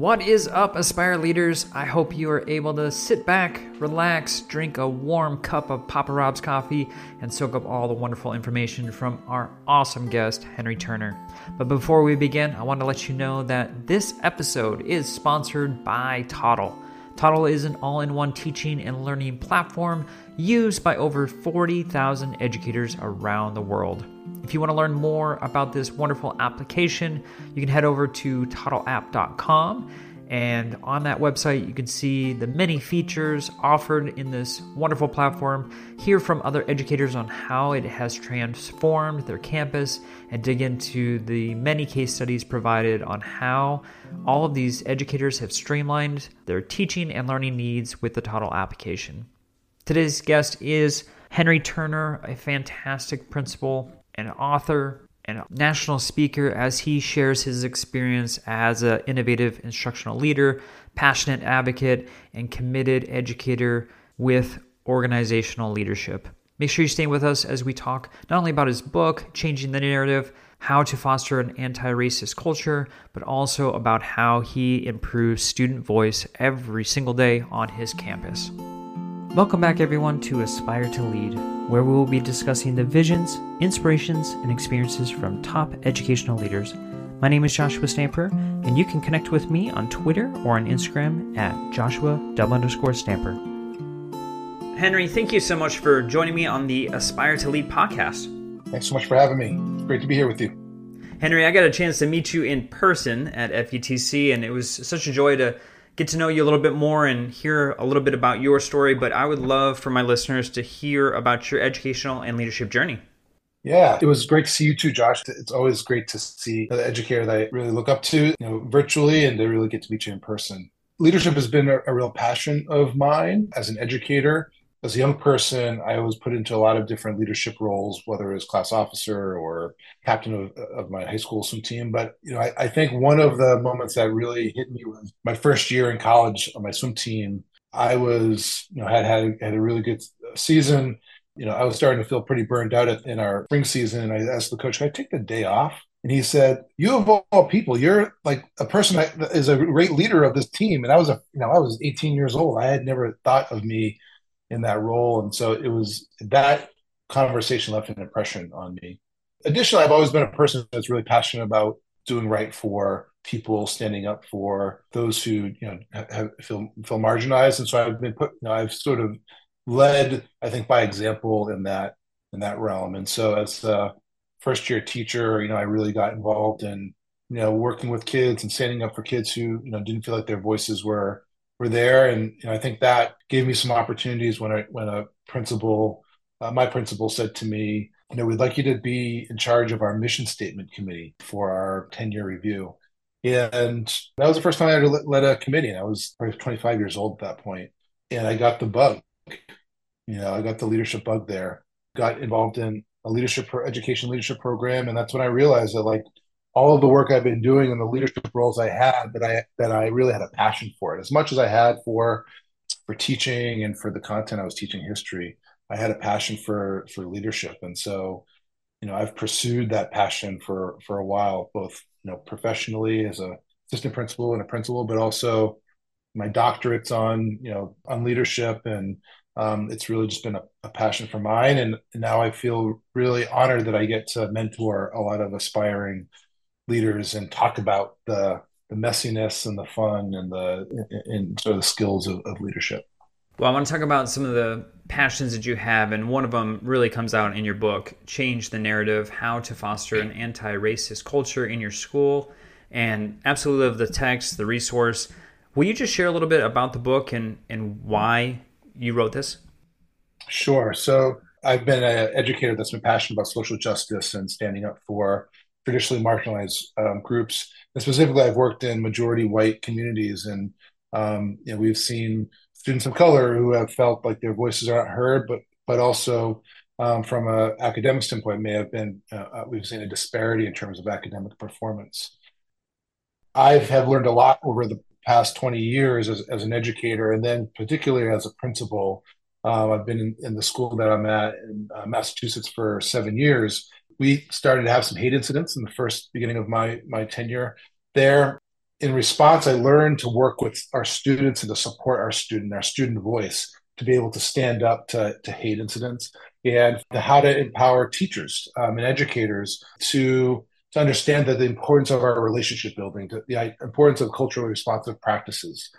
What is up, Aspire leaders? I hope you are able to sit back, relax, drink a warm cup of Papa Rob's coffee, and soak up all the wonderful information from our awesome guest, Henry Turner. But before we begin, I want to let you know that this episode is sponsored by Toddle. Toddle is an all in one teaching and learning platform used by over 40,000 educators around the world. If you want to learn more about this wonderful application, you can head over to toddleapp.com. And on that website, you can see the many features offered in this wonderful platform, hear from other educators on how it has transformed their campus, and dig into the many case studies provided on how all of these educators have streamlined their teaching and learning needs with the Toddle application. Today's guest is Henry Turner, a fantastic principal an author and a national speaker as he shares his experience as an innovative instructional leader, passionate advocate, and committed educator with organizational leadership. Make sure you stay with us as we talk not only about his book, Changing the Narrative, how to foster an anti racist culture, but also about how he improves student voice every single day on his campus. Welcome back, everyone, to Aspire to Lead, where we will be discussing the visions, inspirations, and experiences from top educational leaders. My name is Joshua Stamper, and you can connect with me on Twitter or on Instagram at Joshua underscore Stamper. Henry, thank you so much for joining me on the Aspire to Lead podcast. Thanks so much for having me. It's great to be here with you. Henry, I got a chance to meet you in person at FETC, and it was such a joy to get to know you a little bit more and hear a little bit about your story. But I would love for my listeners to hear about your educational and leadership journey. Yeah, it was great to see you too, Josh. It's always great to see the educator that I really look up to, you know, virtually and to really get to meet you in person. Leadership has been a, a real passion of mine as an educator as a young person, I was put into a lot of different leadership roles, whether was class officer or captain of, of my high school swim team. But you know, I, I, think one of the moments that really hit me was my first year in college on my swim team. I was, you know, had had had a really good season. You know, I was starting to feel pretty burned out in our spring season, and I asked the coach, "Can I take the day off?" And he said, "You of all people, you're like a person that is a great leader of this team." And I was a, you know, I was 18 years old. I had never thought of me in that role. And so it was that conversation left an impression on me. Additionally, I've always been a person that's really passionate about doing right for people, standing up for those who you know have, feel feel marginalized. And so I've been put, you know, I've sort of led, I think, by example in that in that realm. And so as a first year teacher, you know, I really got involved in you know working with kids and standing up for kids who you know didn't feel like their voices were were there, and you know, I think that gave me some opportunities when I when a principal, uh, my principal, said to me, you know, we'd like you to be in charge of our mission statement committee for our ten year review. And that was the first time I ever led a committee. And I was probably 25 years old at that point. And I got the bug. You know, I got the leadership bug there. Got involved in a leadership education leadership program. And that's when I realized that like all of the work I've been doing and the leadership roles I had that I that I really had a passion for it. As much as I had for for teaching and for the content I was teaching history I had a passion for for leadership. And so you know I've pursued that passion for for a while both you know professionally as a assistant principal and a principal but also my doctorates on you know on leadership. And um, it's really just been a, a passion for mine. And now I feel really honored that I get to mentor a lot of aspiring leaders and talk about the the messiness and the fun and the and sort of the skills of, of leadership. Well, I want to talk about some of the passions that you have, and one of them really comes out in your book, Change the Narrative How to Foster an Anti Racist Culture in Your School. And absolutely love the text, the resource. Will you just share a little bit about the book and, and why you wrote this? Sure. So, I've been an educator that's been passionate about social justice and standing up for traditionally marginalized um, groups. And specifically, I've worked in majority white communities, and um, you know, we've seen students of color who have felt like their voices aren't heard, but but also um, from an academic standpoint, may have been uh, uh, we've seen a disparity in terms of academic performance. I have learned a lot over the past 20 years as, as an educator, and then particularly as a principal. Uh, I've been in, in, the school that I'm at in uh, Massachusetts for seven years, we started to have some hate incidents in the first beginning of my my tenure there. in response, I learned to work with our students and to support our student, our student voice, to be able to stand up to, to hate incidents and how to empower teachers um, and educators to to understand that the importance of our relationship building, to the importance of culturally responsive practices,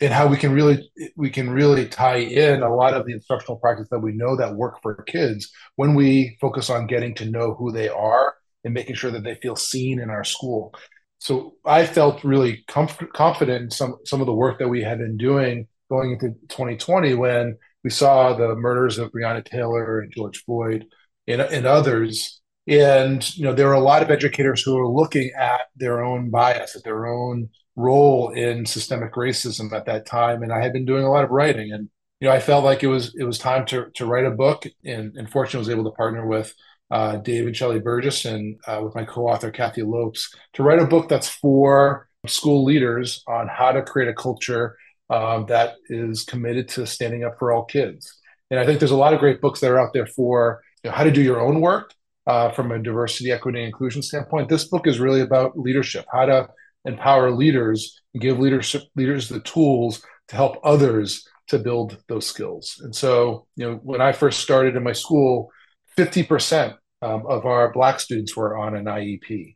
and how we can really we can really tie in a lot of the instructional practice that we know that work for kids when we focus on getting to know who they are and making sure that they feel seen in our school. So I felt really comf- confident in some some of the work that we had been doing going into 2020 when we saw the murders of Breonna Taylor and George Floyd and, and others. And you know, there are a lot of educators who are looking at their own bias, at their own role in systemic racism at that time. And I had been doing a lot of writing, and you know, I felt like it was it was time to to write a book. And, and fortunately, was able to partner with uh, Dave and Shelley Burgess and uh, with my co-author Kathy Lopes to write a book that's for school leaders on how to create a culture um, that is committed to standing up for all kids. And I think there's a lot of great books that are out there for you know, how to do your own work uh, from a diversity, equity, and inclusion standpoint. This book is really about leadership, how to empower leaders and give leadership leaders the tools to help others to build those skills. And so, you know, when I first started in my school, 50% um, of our Black students were on an IEP.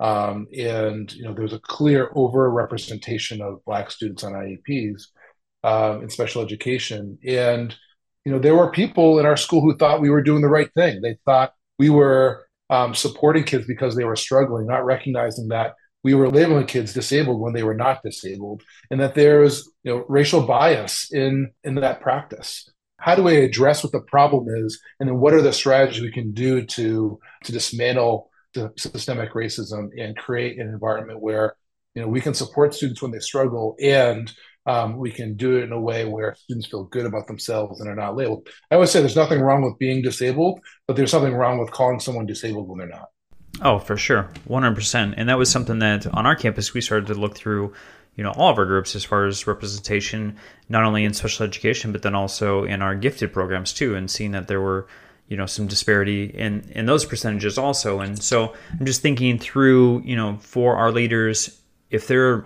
Um, and you know, there's a clear overrepresentation of Black students on IEPs um, in special education. And you know, there were people in our school who thought we were doing the right thing. They thought we were um, supporting kids because they were struggling, not recognizing that we were labeling kids disabled when they were not disabled, and that there is you know racial bias in in that practice how do we address what the problem is and then what are the strategies we can do to to dismantle the systemic racism and create an environment where you know we can support students when they struggle and um, we can do it in a way where students feel good about themselves and are not labeled. I always say there's nothing wrong with being disabled, but there's something wrong with calling someone disabled when they're not. Oh, for sure. 100%. And that was something that on our campus we started to look through you know all of our groups as far as representation not only in special education but then also in our gifted programs too and seeing that there were you know some disparity in in those percentages also and so i'm just thinking through you know for our leaders if they're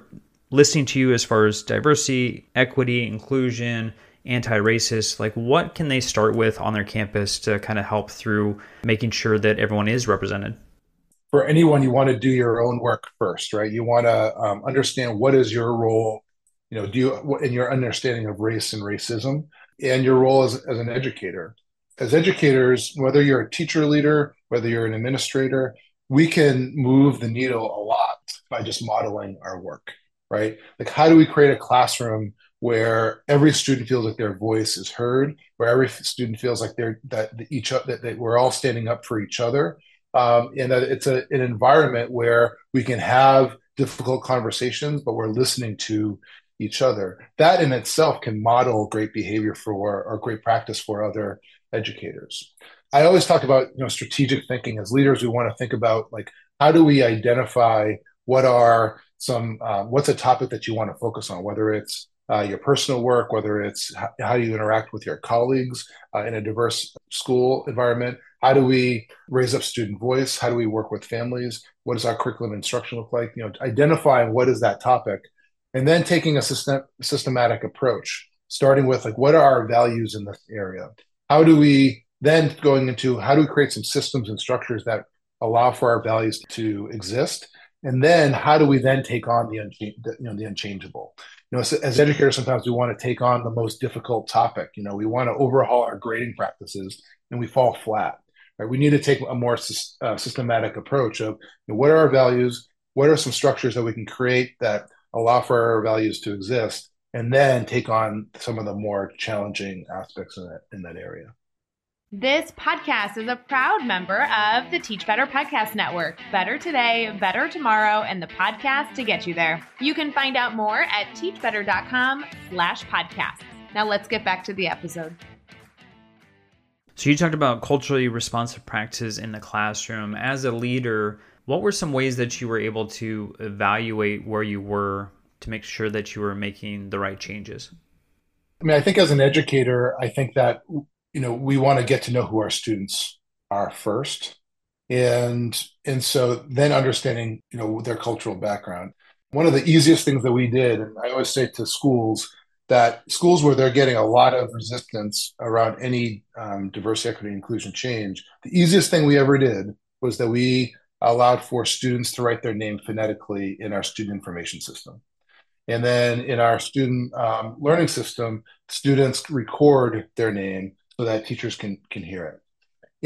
listening to you as far as diversity equity inclusion anti-racist like what can they start with on their campus to kind of help through making sure that everyone is represented for anyone, you want to do your own work first, right? You want to um, understand what is your role, you know, do you in your understanding of race and racism, and your role as, as an educator. As educators, whether you're a teacher leader, whether you're an administrator, we can move the needle a lot by just modeling our work, right? Like, how do we create a classroom where every student feels like their voice is heard, where every student feels like they're that each that, that we're all standing up for each other, um, and it's a, an environment where we can have difficult conversations, but we're listening to each other. That in itself can model great behavior for or great practice for other educators. I always talk about you know strategic thinking as leaders. We want to think about like how do we identify what are some uh, what's a topic that you want to focus on, whether it's uh, your personal work, whether it's how, how you interact with your colleagues uh, in a diverse school environment, how do we raise up student voice? How do we work with families? What does our curriculum instruction look like? You know identifying what is that topic and then taking a system, systematic approach starting with like what are our values in this area? How do we then going into how do we create some systems and structures that allow for our values to exist? And then how do we then take on the, you know, the unchangeable? You know as educators sometimes we want to take on the most difficult topic. You know we want to overhaul our grading practices and we fall flat Right? We need to take a more uh, systematic approach of you know, what are our values, what are some structures that we can create that allow for our values to exist, and then take on some of the more challenging aspects in that in that area. This podcast is a proud member of the Teach Better Podcast Network. Better today, better tomorrow, and the podcast to get you there. You can find out more at teachbetter.com slash podcast. Now let's get back to the episode. So you talked about culturally responsive practices in the classroom. As a leader, what were some ways that you were able to evaluate where you were to make sure that you were making the right changes? I mean, I think as an educator, I think that you know we want to get to know who our students are first, and and so then understanding you know their cultural background. one of the easiest things that we did, and I always say to schools that schools where they're getting a lot of resistance around any um, diversity, equity, inclusion change, the easiest thing we ever did was that we allowed for students to write their name phonetically in our student information system. And then in our student um, learning system, students record their name so that teachers can can hear it.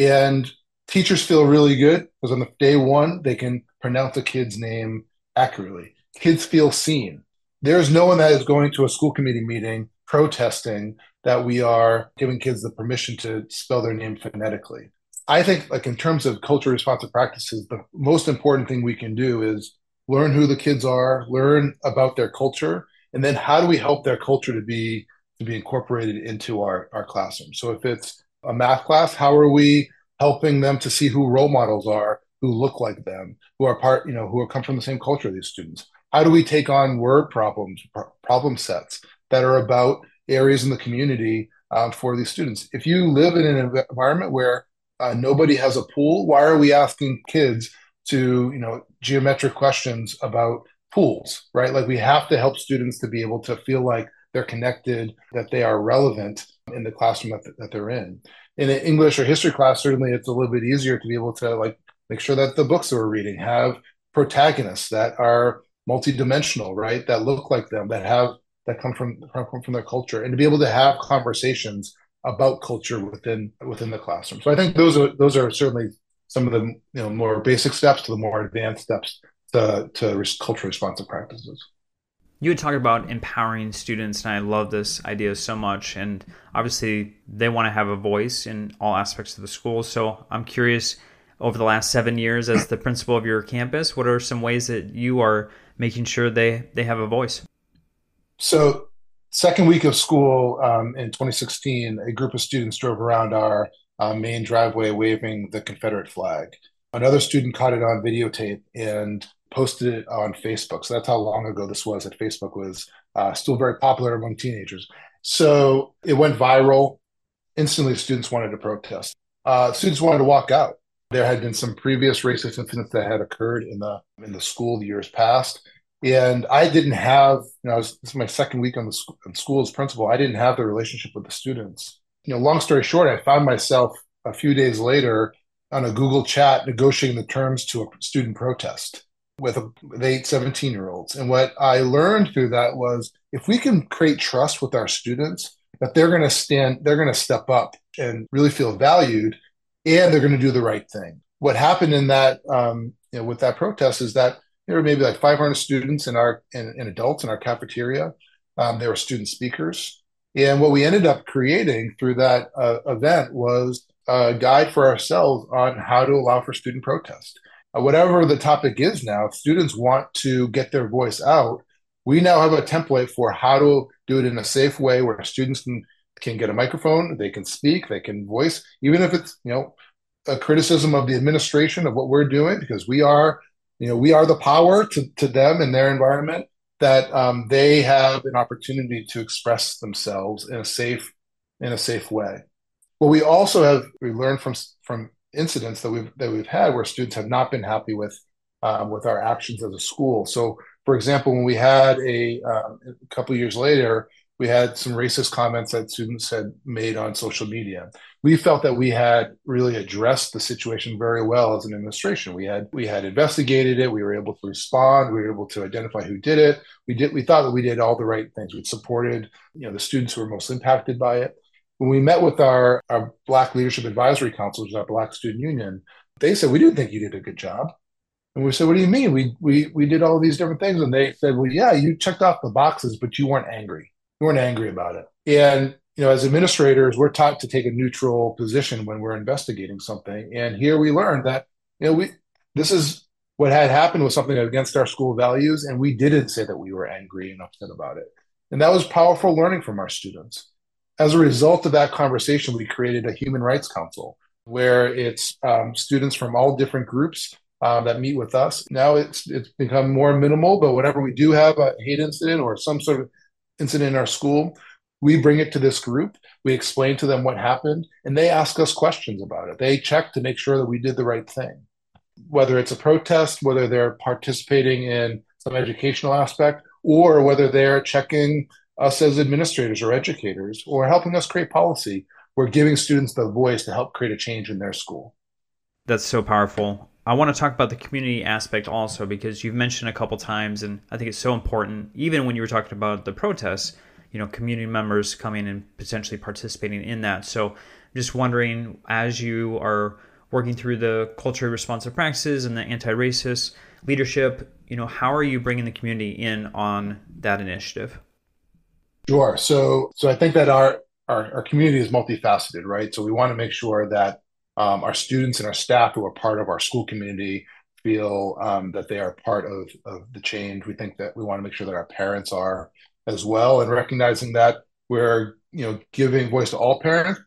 And teachers feel really good because on the day one they can pronounce a kid's name accurately. Kids feel seen. There's no one that is going to a school committee meeting protesting that we are giving kids the permission to spell their name phonetically. I think, like in terms of culture responsive practices, the most important thing we can do is learn who the kids are, learn about their culture, and then how do we help their culture to be to be incorporated into our, our classroom. So if it's a math class, how are we helping them to see who role models are who look like them, who are part, you know, who are come from the same culture these students? How do we take on word problems, problem sets that are about areas in the community um, for these students? If you live in an environment where uh, nobody has a pool, why are we asking kids to, you know, geometric questions about pools, right? Like we have to help students to be able to feel like they're connected, that they are relevant in the classroom that, that they're in. In an English or history class, certainly it's a little bit easier to be able to like make sure that the books that we're reading have protagonists that are multidimensional, right? That look like them, that have that come from come from their culture, and to be able to have conversations about culture within within the classroom. So I think those are those are certainly some of the you know more basic steps to the more advanced steps to to culture responsive practices. You had talked about empowering students, and I love this idea so much. And obviously, they want to have a voice in all aspects of the school. So I'm curious, over the last seven years as the principal of your campus, what are some ways that you are making sure they they have a voice? So, second week of school um, in 2016, a group of students drove around our uh, main driveway waving the Confederate flag. Another student caught it on videotape and posted it on Facebook. So that's how long ago this was that Facebook was uh, still very popular among teenagers. So it went viral. Instantly, students wanted to protest. Uh, students wanted to walk out. There had been some previous racist incidents that had occurred in the in the school the years past, and I didn't have. You know, was, this is my second week on the school, on school as principal. I didn't have the relationship with the students. You know, long story short, I found myself a few days later on a Google chat negotiating the terms to a student protest with, a, with eight 17 year olds. And what I learned through that was if we can create trust with our students, that they're going to stand, they're going to step up and really feel valued, and they're going to do the right thing. What happened in that, um, you know, with that protest is that there were maybe like 500 students in our, and, adults in our cafeteria. Um, there were student speakers. And what we ended up creating through that uh, event was a guide for ourselves on how to allow for student protest. Uh, whatever the topic is now, if students want to get their voice out, we now have a template for how to do it in a safe way where students can can get a microphone, they can speak, they can voice, even if it's you know a criticism of the administration of what we're doing, because we are you know we are the power to, to them in their environment that um, they have an opportunity to express themselves in a safe in a safe way. What we also have we learned from from incidents that we've that we've had where students have not been happy with um, with our actions as a school. So, for example, when we had a, um, a couple years later, we had some racist comments that students had made on social media. We felt that we had really addressed the situation very well as an administration. We had we had investigated it. We were able to respond. We were able to identify who did it. We did. We thought that we did all the right things. We supported you know the students who were most impacted by it when we met with our, our Black Leadership Advisory Council, which is our Black Student Union, they said, We didn't think you did a good job. And we said, What do you mean? We, we, we did all these different things. And they said, Well, yeah, you checked off the boxes, but you weren't angry. You weren't angry about it. And you know, as administrators, we're taught to take a neutral position when we're investigating something. And here we learned that, you know, we this is what had happened was something against our school values, and we didn't say that we were angry and upset about it. And that was powerful learning from our students as a result of that conversation, we created a human rights council where it's um, students from all different groups uh, that meet with us. Now it's it's become more minimal, but whenever we do have a hate incident or some sort of incident in our school, we bring it to this group. We explain to them what happened, and they ask us questions about it. They check to make sure that we did the right thing. Whether it's a protest, whether they're participating in some educational aspect, or whether they're checking us as administrators or educators or helping us create policy. We're giving students the voice to help create a change in their school. That's so powerful. I want to talk about the community aspect also because you've mentioned a couple times, and I think it's so important. Even when you were talking about the protests, you know, community members coming and potentially participating in that. So, just wondering, as you are working through the culturally responsive practices and the anti-racist leadership, you know, how are you bringing the community in on that initiative? Sure. So, so I think that our our, our community is multifaceted, right? So we want to make sure that um, our students and our staff who are part of our school community feel um, that they are part of, of the change. We think that we want to make sure that our parents are as well, and recognizing that we're you know giving voice to all parents,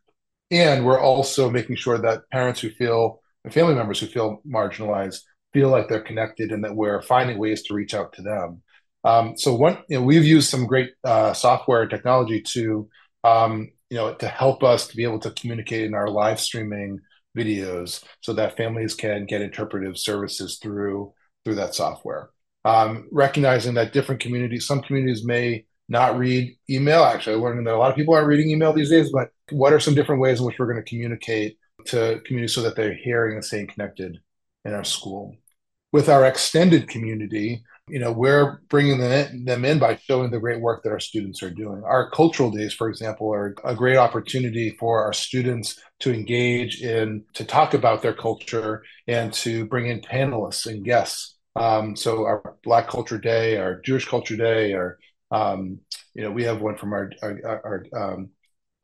and we're also making sure that parents who feel and family members who feel marginalized feel like they're connected, and that we're finding ways to reach out to them. Um, so one, you know, we've used some great uh, software and technology to um, you know to help us to be able to communicate in our live streaming videos so that families can get interpretive services through through that software. Um, recognizing that different communities, some communities may not read email. Actually, I learned that a lot of people aren't reading email these days. But what are some different ways in which we're going to communicate to communities so that they're hearing and staying connected in our school? With our extended community, you know, we're bringing them in, by showing the great work that our students are doing. Our cultural days, for example, are a great opportunity for our students to engage in, to talk about their culture and to bring in panelists and guests. Um, so our Black Culture Day, our Jewish Culture Day, our um, you know, we have one from our our our, um,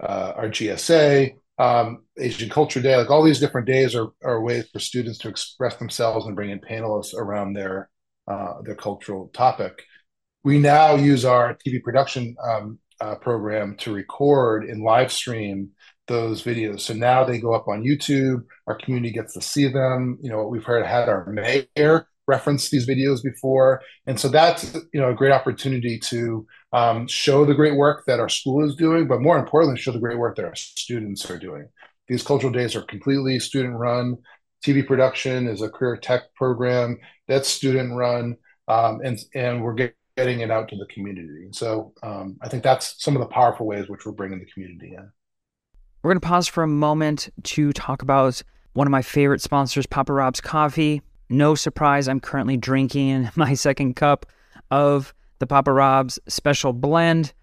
uh, our GSA, um, Asian Culture Day. Like all these different days are, are ways for students to express themselves and bring in panelists around their uh, their cultural topic. We now use our TV production um, uh, program to record and live stream those videos. So now they go up on YouTube. Our community gets to see them. You know, we've heard had our mayor reference these videos before, and so that's you know a great opportunity to um, show the great work that our school is doing, but more importantly, show the great work that our students are doing. These cultural days are completely student run. TV production is a career tech program that's student run, um, and and we're getting it out to the community. So um, I think that's some of the powerful ways which we're bringing the community in. We're going to pause for a moment to talk about one of my favorite sponsors, Papa Rob's Coffee. No surprise, I'm currently drinking my second cup of the Papa Rob's special blend.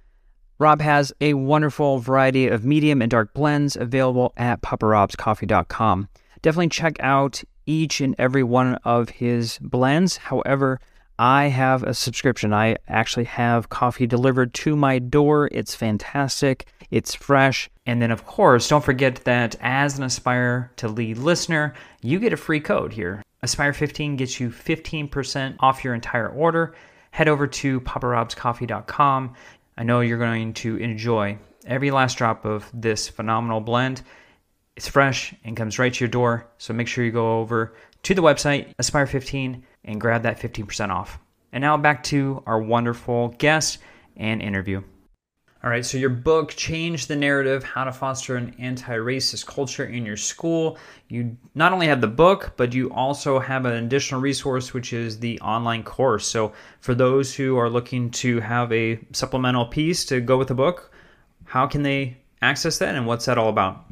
Rob has a wonderful variety of medium and dark blends available at paparobscoffee.com. Definitely check out each and every one of his blends. However, I have a subscription. I actually have coffee delivered to my door. It's fantastic. It's fresh. And then, of course, don't forget that as an Aspire to Lead listener, you get a free code here. Aspire 15 gets you 15% off your entire order. Head over to paparobscoffee.com. I know you're going to enjoy every last drop of this phenomenal blend. It's fresh and comes right to your door. So make sure you go over to the website, Aspire 15, and grab that 15% off. And now back to our wonderful guest and interview. All right, so your book, Change the Narrative How to Foster an Anti Racist Culture in Your School. You not only have the book, but you also have an additional resource, which is the online course. So, for those who are looking to have a supplemental piece to go with the book, how can they access that and what's that all about?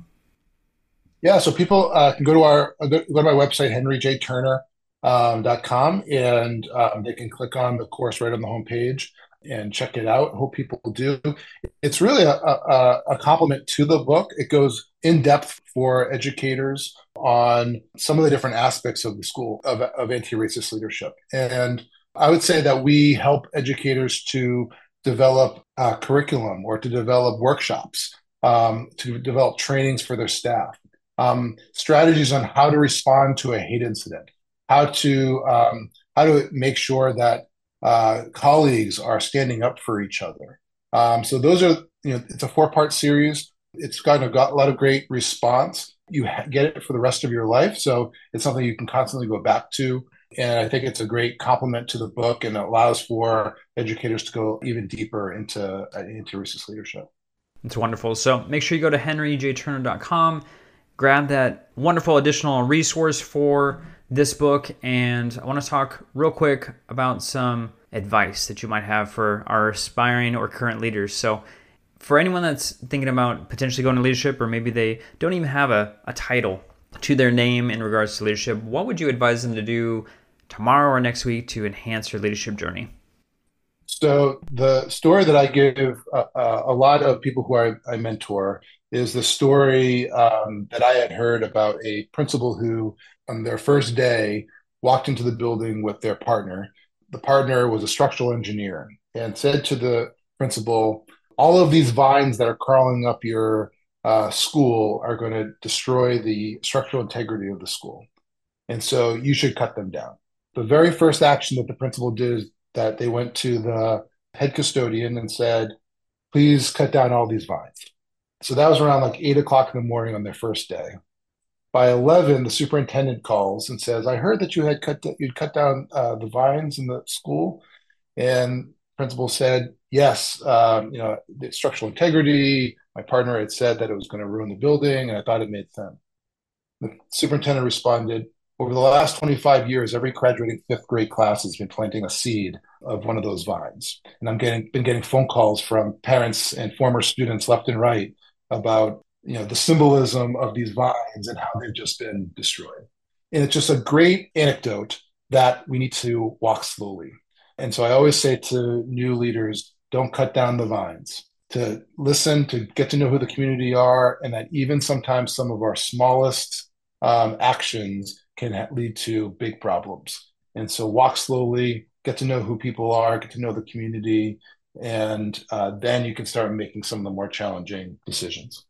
Yeah, so people uh, can go to our uh, go to my website henryjturner.com um, and um, they can click on the course right on the homepage and check it out. Hope people do. It's really a, a, a complement to the book. It goes in depth for educators on some of the different aspects of the school of, of anti-racist leadership. And I would say that we help educators to develop curriculum or to develop workshops, um, to develop trainings for their staff, um, strategies on how to respond to a hate incident, how to um, how to make sure that uh, colleagues are standing up for each other. Um, so those are, you know, it's a four part series. It's gotten a, got a lot of great response. You get it for the rest of your life. So it's something you can constantly go back to. And I think it's a great complement to the book and allows for educators to go even deeper into, uh, into racist leadership. It's wonderful. So make sure you go to henryjturner.com, grab that wonderful additional resource for this book, and I want to talk real quick about some advice that you might have for our aspiring or current leaders. So, for anyone that's thinking about potentially going to leadership, or maybe they don't even have a, a title to their name in regards to leadership, what would you advise them to do tomorrow or next week to enhance their leadership journey? So, the story that I give uh, uh, a lot of people who I, I mentor is the story um, that I had heard about a principal who, on their first day, walked into the building with their partner. The partner was a structural engineer and said to the principal, all of these vines that are crawling up your uh, school are going to destroy the structural integrity of the school. And so you should cut them down. The very first action that the principal did is that they went to the head custodian and said, please cut down all these vines. So that was around like eight o'clock in the morning on their first day. By 11, the superintendent calls and says, I heard that you had cut, you'd cut down uh, the vines in the school. And principal said, yes, um, you know, the structural integrity. My partner had said that it was going to ruin the building, and I thought it made sense. The superintendent responded, over the last 25 years, every graduating fifth grade class has been planting a seed of one of those vines. And I'm getting been getting phone calls from parents and former students left and right about you know the symbolism of these vines and how they've just been destroyed. And it's just a great anecdote that we need to walk slowly. And so I always say to new leaders, don't cut down the vines. To listen, to get to know who the community are, and that even sometimes some of our smallest um, actions can lead to big problems. And so walk slowly, get to know who people are, get to know the community, and uh, then you can start making some of the more challenging decisions.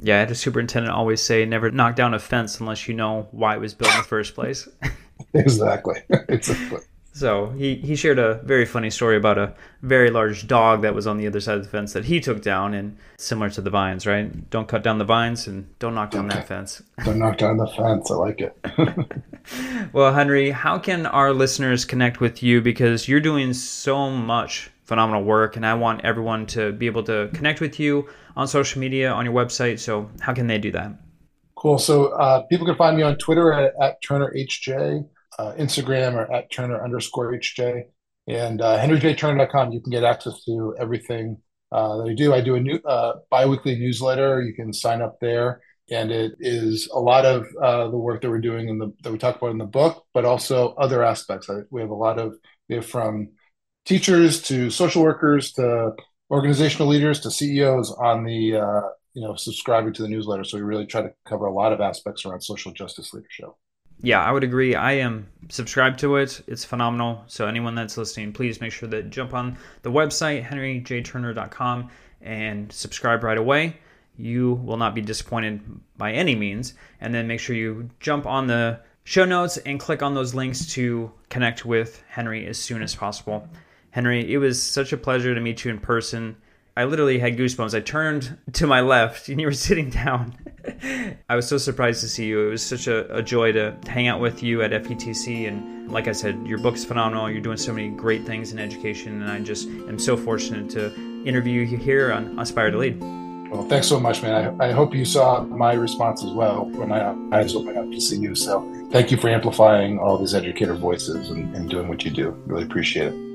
Yeah, I had a superintendent always say, never knock down a fence unless you know why it was built in the first place. exactly. exactly. So he, he shared a very funny story about a very large dog that was on the other side of the fence that he took down, and similar to the vines, right? Don't cut down the vines and don't knock down that fence. Don't knock down the fence. I like it. well, Henry, how can our listeners connect with you? Because you're doing so much phenomenal work, and I want everyone to be able to connect with you on social media, on your website. So, how can they do that? Cool. So, uh, people can find me on Twitter at, at TurnerHJ uh, Instagram or at Turner underscore HJ. And uh, henryjturner.com, you can get access to everything uh, that I do. I do a new uh, biweekly newsletter. You can sign up there. And it is a lot of uh, the work that we're doing in the that we talk about in the book, but also other aspects. We have a lot of we have from teachers to social workers to organizational leaders to CEOs on the uh, you know subscribing to the newsletter. So we really try to cover a lot of aspects around social justice leadership yeah, I would agree. I am subscribed to it. It's phenomenal. So anyone that's listening, please make sure that jump on the website henryjturner.com and subscribe right away. You will not be disappointed by any means. And then make sure you jump on the show notes and click on those links to connect with Henry as soon as possible. Henry, it was such a pleasure to meet you in person. I literally had goosebumps. I turned to my left and you were sitting down. I was so surprised to see you. It was such a, a, joy to hang out with you at FETC. And like I said, your book's phenomenal. You're doing so many great things in education. And I just am so fortunate to interview you here on Aspire to Lead. Well, thanks so much, man. I, I hope you saw my response as well when my eyes opened up to see you. So thank you for amplifying all these educator voices and, and doing what you do. Really appreciate it.